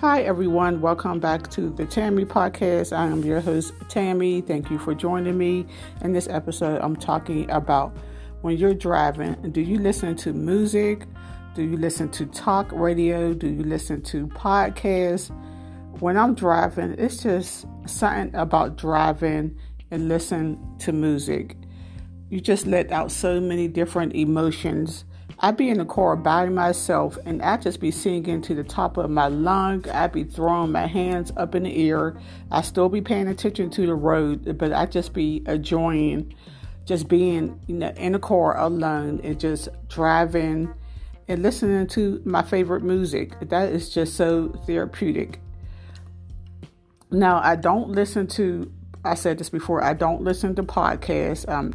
Hi, everyone. Welcome back to the Tammy Podcast. I am your host, Tammy. Thank you for joining me. In this episode, I'm talking about when you're driving, do you listen to music? Do you listen to talk radio? Do you listen to podcasts? When I'm driving, it's just something about driving and listen to music. You just let out so many different emotions I be in the car by myself and I'd just be singing to the top of my lung. I'd be throwing my hands up in the air. I'd still be paying attention to the road, but I'd just be enjoying just being you know, in the car alone and just driving and listening to my favorite music. That is just so therapeutic. Now, I don't listen to, I said this before, I don't listen to podcasts. Um,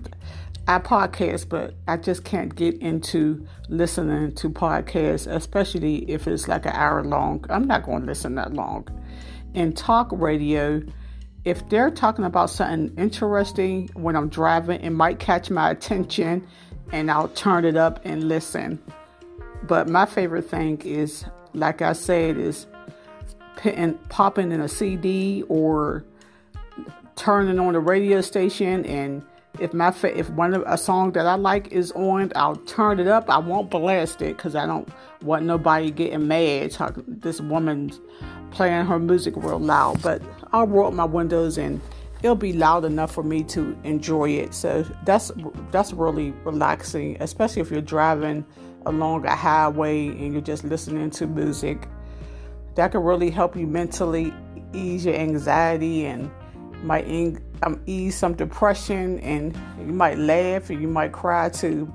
I podcast, but I just can't get into listening to podcasts, especially if it's like an hour long. I'm not going to listen that long. In talk radio, if they're talking about something interesting when I'm driving, it might catch my attention and I'll turn it up and listen. But my favorite thing is, like I said, is popping in a CD or turning on the radio station and if my fa- if one of a song that I like is on, I'll turn it up. I won't blast it because I don't want nobody getting mad. Talking this woman's playing her music real loud, but I'll roll up my windows and it'll be loud enough for me to enjoy it. So that's that's really relaxing, especially if you're driving along a highway and you're just listening to music. That can really help you mentally ease your anxiety and might um, ease some depression and you might laugh and you might cry too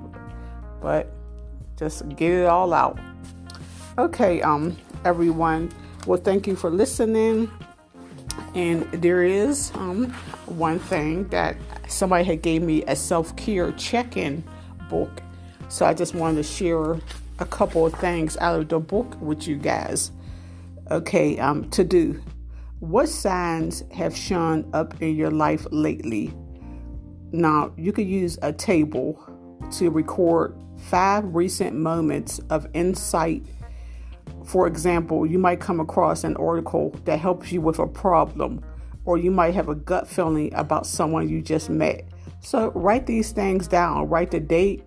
but just get it all out. Okay um everyone. Well thank you for listening. And there is um one thing that somebody had gave me a self-care check-in book. So i just wanted to share a couple of things out of the book with you guys. Okay um to do what signs have shown up in your life lately? Now, you could use a table to record five recent moments of insight. For example, you might come across an article that helps you with a problem, or you might have a gut feeling about someone you just met. So, write these things down. Write the date.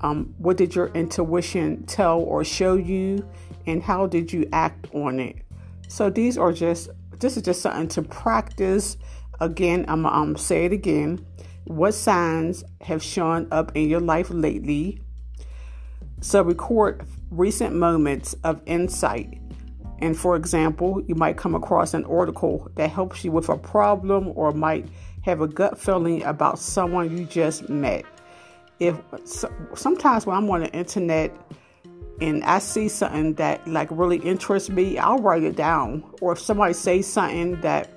Um, what did your intuition tell or show you? And how did you act on it? So, these are just this is just something to practice. Again, I'm gonna um, say it again. What signs have shown up in your life lately? So, record recent moments of insight. And for example, you might come across an article that helps you with a problem or might have a gut feeling about someone you just met. If sometimes when I'm on the internet, and I see something that like really interests me, I'll write it down. Or if somebody says something that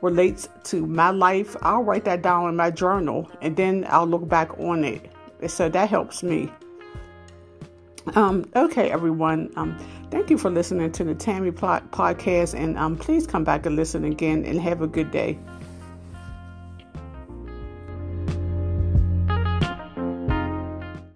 relates to my life, I'll write that down in my journal and then I'll look back on it. And So that helps me. Um, okay, everyone. Um, thank you for listening to the Tammy Plot podcast, and um, please come back and listen again and have a good day.